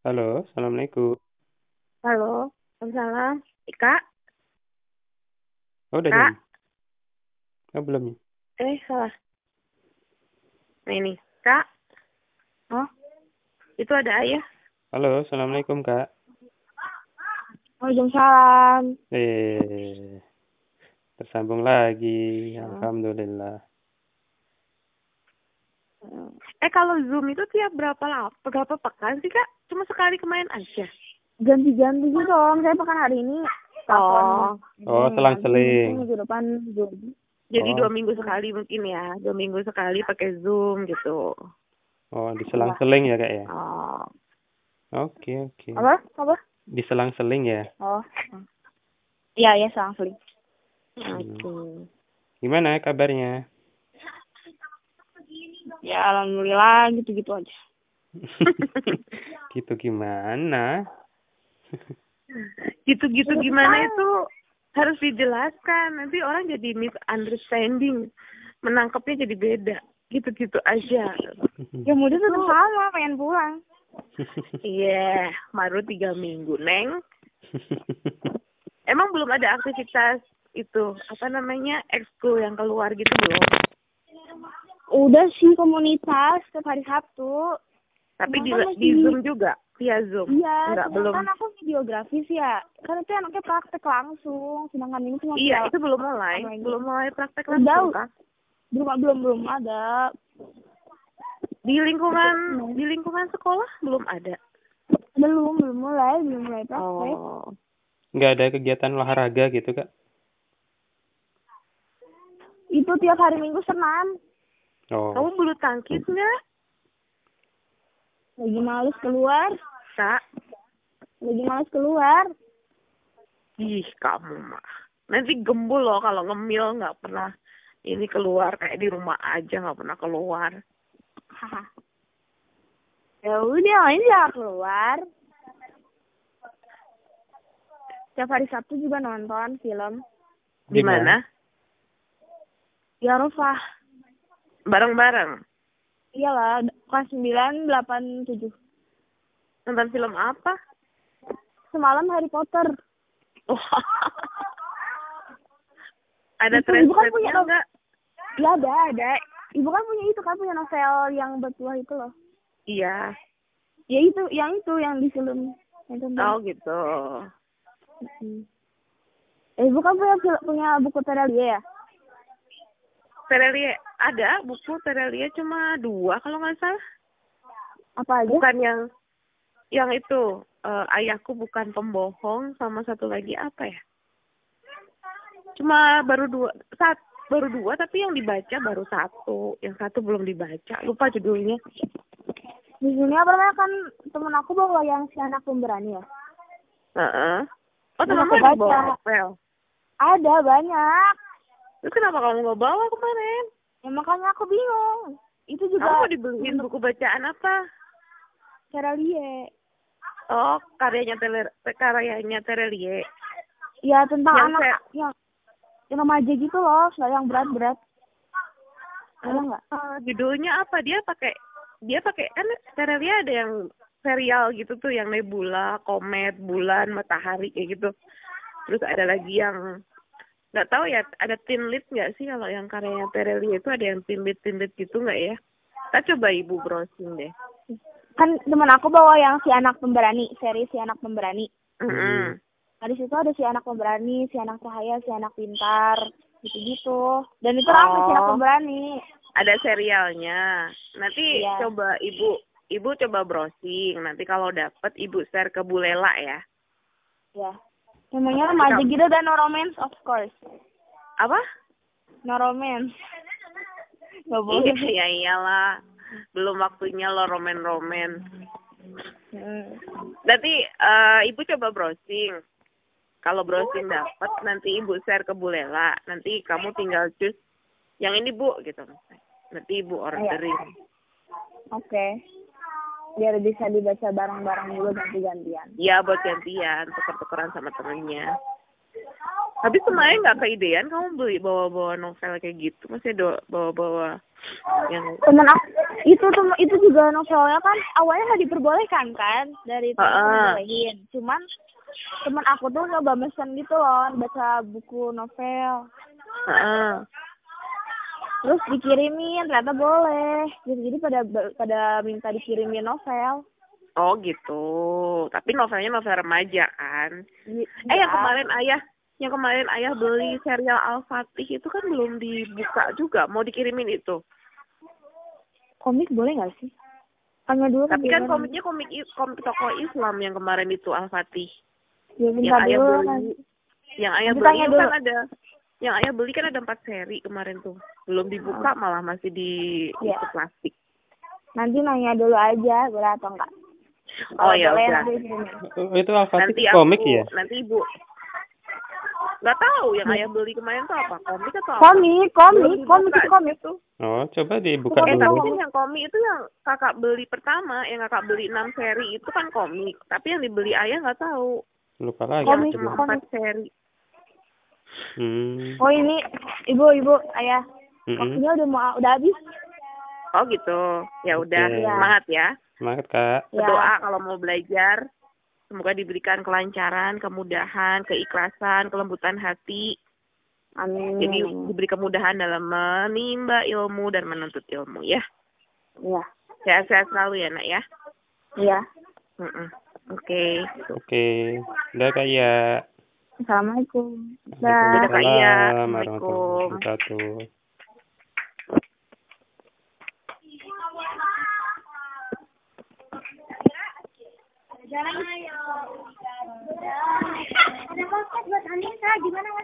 Halo, Assalamualaikum. Halo, Waalaikumsalam. Kak? Oh, udah Kak? jam? Oh, belum ya? Eh, salah. Nah ini, Kak? Oh, itu ada ayah. Halo, Assalamualaikum, Kak. Waalaikumsalam. Eh, tersambung lagi. Oh. Alhamdulillah. Eh, kalau Zoom itu tiap berapa lama, berapa pekan sih, Kak? Cuma sekali kemarin aja. ganti-ganti gitu om saya makan hari ini Oh, Oh, selang-seling. minggu depan Zoom jadi Oh. dua minggu sekali mungkin ya. Dua minggu sekali pakai Zoom gitu. Oh, diselang-seling ya, Kak ya? Oh, Oke, oke. apa apa Diselang-seling ya? oh iya ya selang seling oke. Gimana kabarnya? Ya alhamdulillah gitu gitu aja gitu gimana? Gitu-gitu gimana itu harus dijelaskan. Nanti orang jadi misunderstanding. Menangkapnya jadi beda. Gitu-gitu aja. ya mudah tetap sama pengen pulang Iya, baru tiga minggu, Neng. Emang belum ada aktivitas itu, apa namanya, ekskul yang keluar gitu belum? Udah sih komunitas setiap hari Sabtu Tapi di, di masih- Zoom juga, via Zoom. iya Enggak, belum. kan aku videografi sih ya kan itu anaknya praktek langsung sedangkan ini cuma Iya, itu belum mulai. Belum mulai praktek Udah. langsung, Kak. belum belum belum ada Di lingkungan di lingkungan sekolah belum ada. belum belum mulai belum mulai praktek Oh. Nggak ada kegiatan olahraga gitu, Kak? itu tiap hari minggu senam Oh, Kamu bulu tangkis nggak, lagi males keluar Kak? lagi males keluar Ih, kamu mah. Nanti gembul loh kalau ngemil nggak pernah ini keluar kayak di rumah aja nggak pernah keluar. Haha. ya udah ini jangan keluar Setiap hari Sabtu juga nonton film Di Di mana? ya Rofah Bareng-bareng. iyalah kelas sembilan delapan tujuh Nonton film apa? semalam Harry Potter Oh. Ada ibu kan punya transkripnya no- nggak? ya ada ada ibu kan punya itu kan punya novel yang bertuah itu loh Iya. ya itu yang itu yang di film yang. Oh gitu. Mm. eh ibu kan punya punya buku Terelie ya Terelie ada buku Terelie cuma dua kalau nggak salah. apa aja Bukan yang yang itu eh, ayahku bukan pembohong sama satu lagi apa ya? Cuma baru dua saat baru dua tapi yang dibaca baru satu, yang satu belum dibaca. Lupa judulnya. di sini apa namanya kan temen aku bawa yang si anak pemberani ya Heeh. Oh, Belum temanmu aku ada bawa baca. novel. ada banyak Terus kenapa kamu nggak bawa kemarin? ya makanya aku bingung itu Kamu juga mau dibeliin buku bacaan apa? Terelie Oh, karyanya Teler, karyanya Terelie. ya tentang Yang anak saya- yang yang remaja gitu loh nggak yang berat-berat ada nggak Eh, judulnya apa? Dia pakai dia pakai kan Terelie ada yang serial gitu tuh yang nebula, komet, bulan, matahari kayak gitu. Terus ada lagi yang nggak tahu ya ada teen lead nggak sih kalau yang karyanya Terelie itu ada yang teen lead teen lead gitu nggak ya? Kita coba ibu browsing deh. kan temen aku bawa yang si anak pemberani seri si anak pemberani Mm-mm. nah di situ ada si anak pemberani si anak cahaya si anak pintar gitu gitu dan itu Oh. rame si anak pemberani Ada serialnya. Nanti Iya. coba ibu ibu coba browsing. Nanti kalau dapet ibu share ke Bu Lela ya. ya namanya remaja gitu dan no romance of course Apa? no romance nggak boleh Iya, iya iyalah. Belum waktunya lo romen-romen. Hmm. Nanti eh, ibu coba browsing. Kalau browsing dapat nanti ibu share ke Bu Lela. Nanti kamu tinggal cus yang ini bu gitu. Nanti ibu orderin. oke biar bisa dibaca bareng-bareng dulu ganti-gantian Ya buat gantian, tuker-tukeran sama temennya. Tapi kemarin nggak keidean kamu beli bawa-bawa novel kayak gitu, masih ada bawa-bawa yang temen aku itu itu juga novelnya kan awalnya nggak diperbolehkan kan dari itu Heeh. dibolehin cuman temen aku tuh nyoba mesen gitu loh baca buku novel Heeh. Terus dikirimin ternyata boleh jadi jadi pada pada minta dikirimin novel Oh gitu. Tapi novelnya novel remaja kan. Di- Eh yang ya. kemarin ayah yang kemarin ayah beli serial Al-Fatih itu kan belum dibuka juga, mau dikirimin itu. komik boleh nggak sih tanya dulu Tapi kan komiknya komik komik tokoh Islam yang kemarin itu Al-Fatih. ya Yang ayah dulu beli, kan yang ayah beli dulu. kan ada yang ayah beli kan ada empat seri kemarin tuh. Belum dibuka malah masih di Iya. itu plastik. nanti nanya dulu aja boleh atau enggak Oh Kalau ya udah. Oh, itu Al-Fatih Nanti komik aku, ya? nanti ibu nggak tahu yang ayah beli kemarin tuh apa komik atau apa? komik komik komik itu komik gitu. Oh, coba dibuka Eh dulu. tapi kan yang komik itu yang kakak beli pertama, yang kakak beli enam seri itu kan komik. Tapi yang dibeli ayah nggak tahu. Lupa lagi. Komik, cuma empat seri. Hmm. oh ini ibu ibu ayah Mm-mm. waktunya udah mau udah habis Oh gitu. Ya udah, Oke. semangat ya. Semangat, Kak. ya Berdoa kalau mau belajar. Semoga diberikan kelancaran, kemudahan, keikhlasan, kelembutan hati. amin Jadi diberi kemudahan dalam menimba ilmu dan menuntut ilmu ya. iya Sehat-sehat selalu ya nak ya. iya Mm-mm. Oke. Oke. Udah, Kak ya. assalamualaikum Iya. Waalaikumsalam warahmatullahi wabarakatuh. Jalan ayo. Ada podcast buat Anissa, gimana